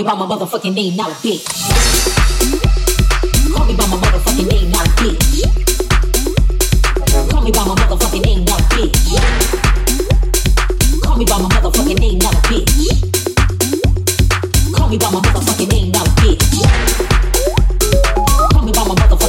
me by my motherfucking name now, bitch. Call me by my motherfucking name now, bitch. Call me by my motherfucking name now, bitch. Call me by my motherfucking name now, bitch. Call me by my motherfucking name now, bitch. Call me by my motherfucking name now, bitch.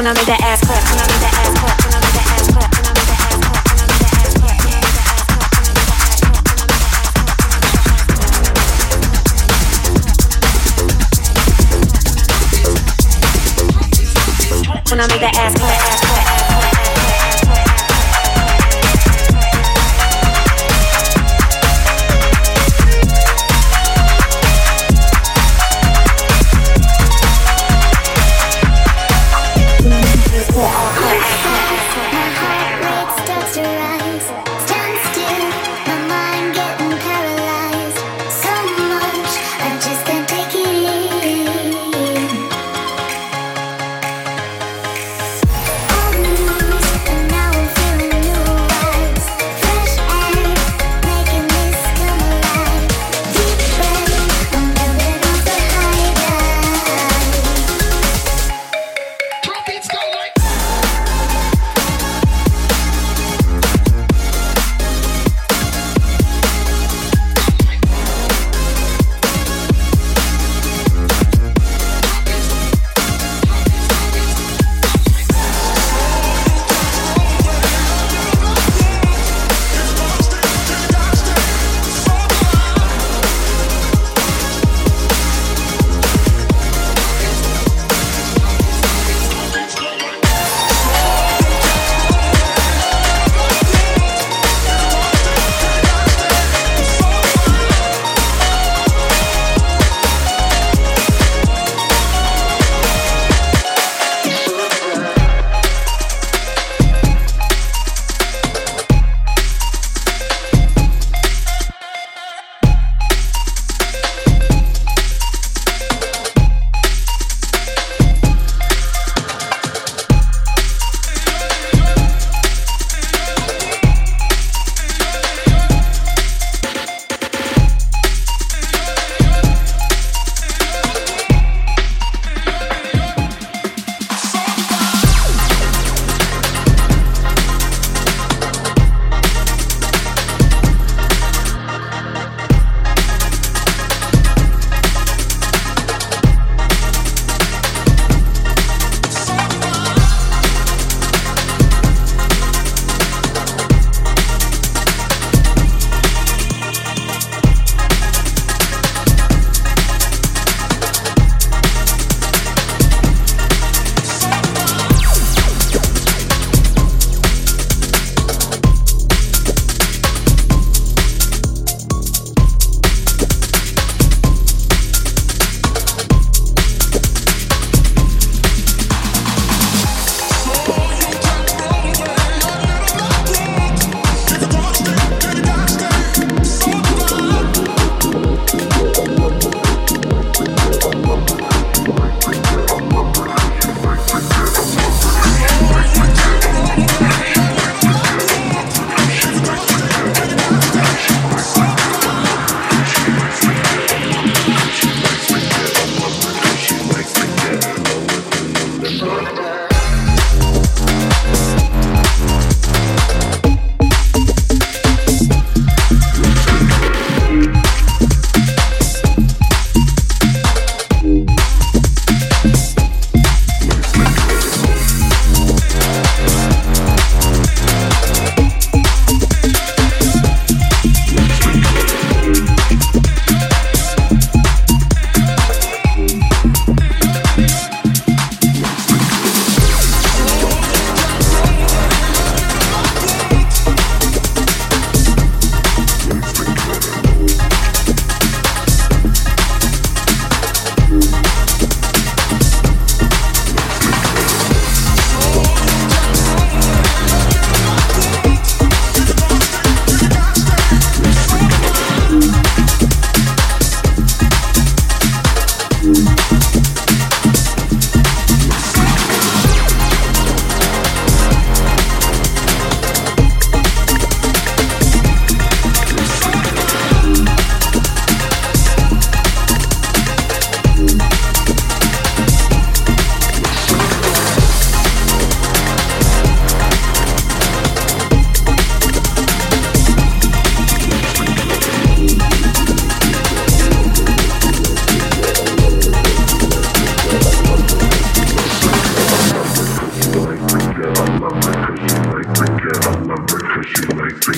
こなめて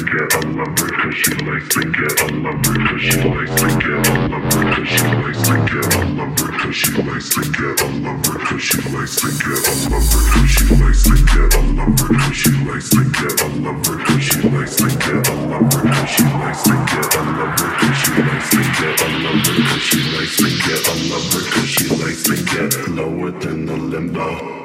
I love her she like to I love her she likes to I love her she likes to I love her she likes to I love her she likes to I love her she likes to I love her she likes to I love her she likes to I love her she likes to I love her she likes to I love her she likes to lower than the limbo.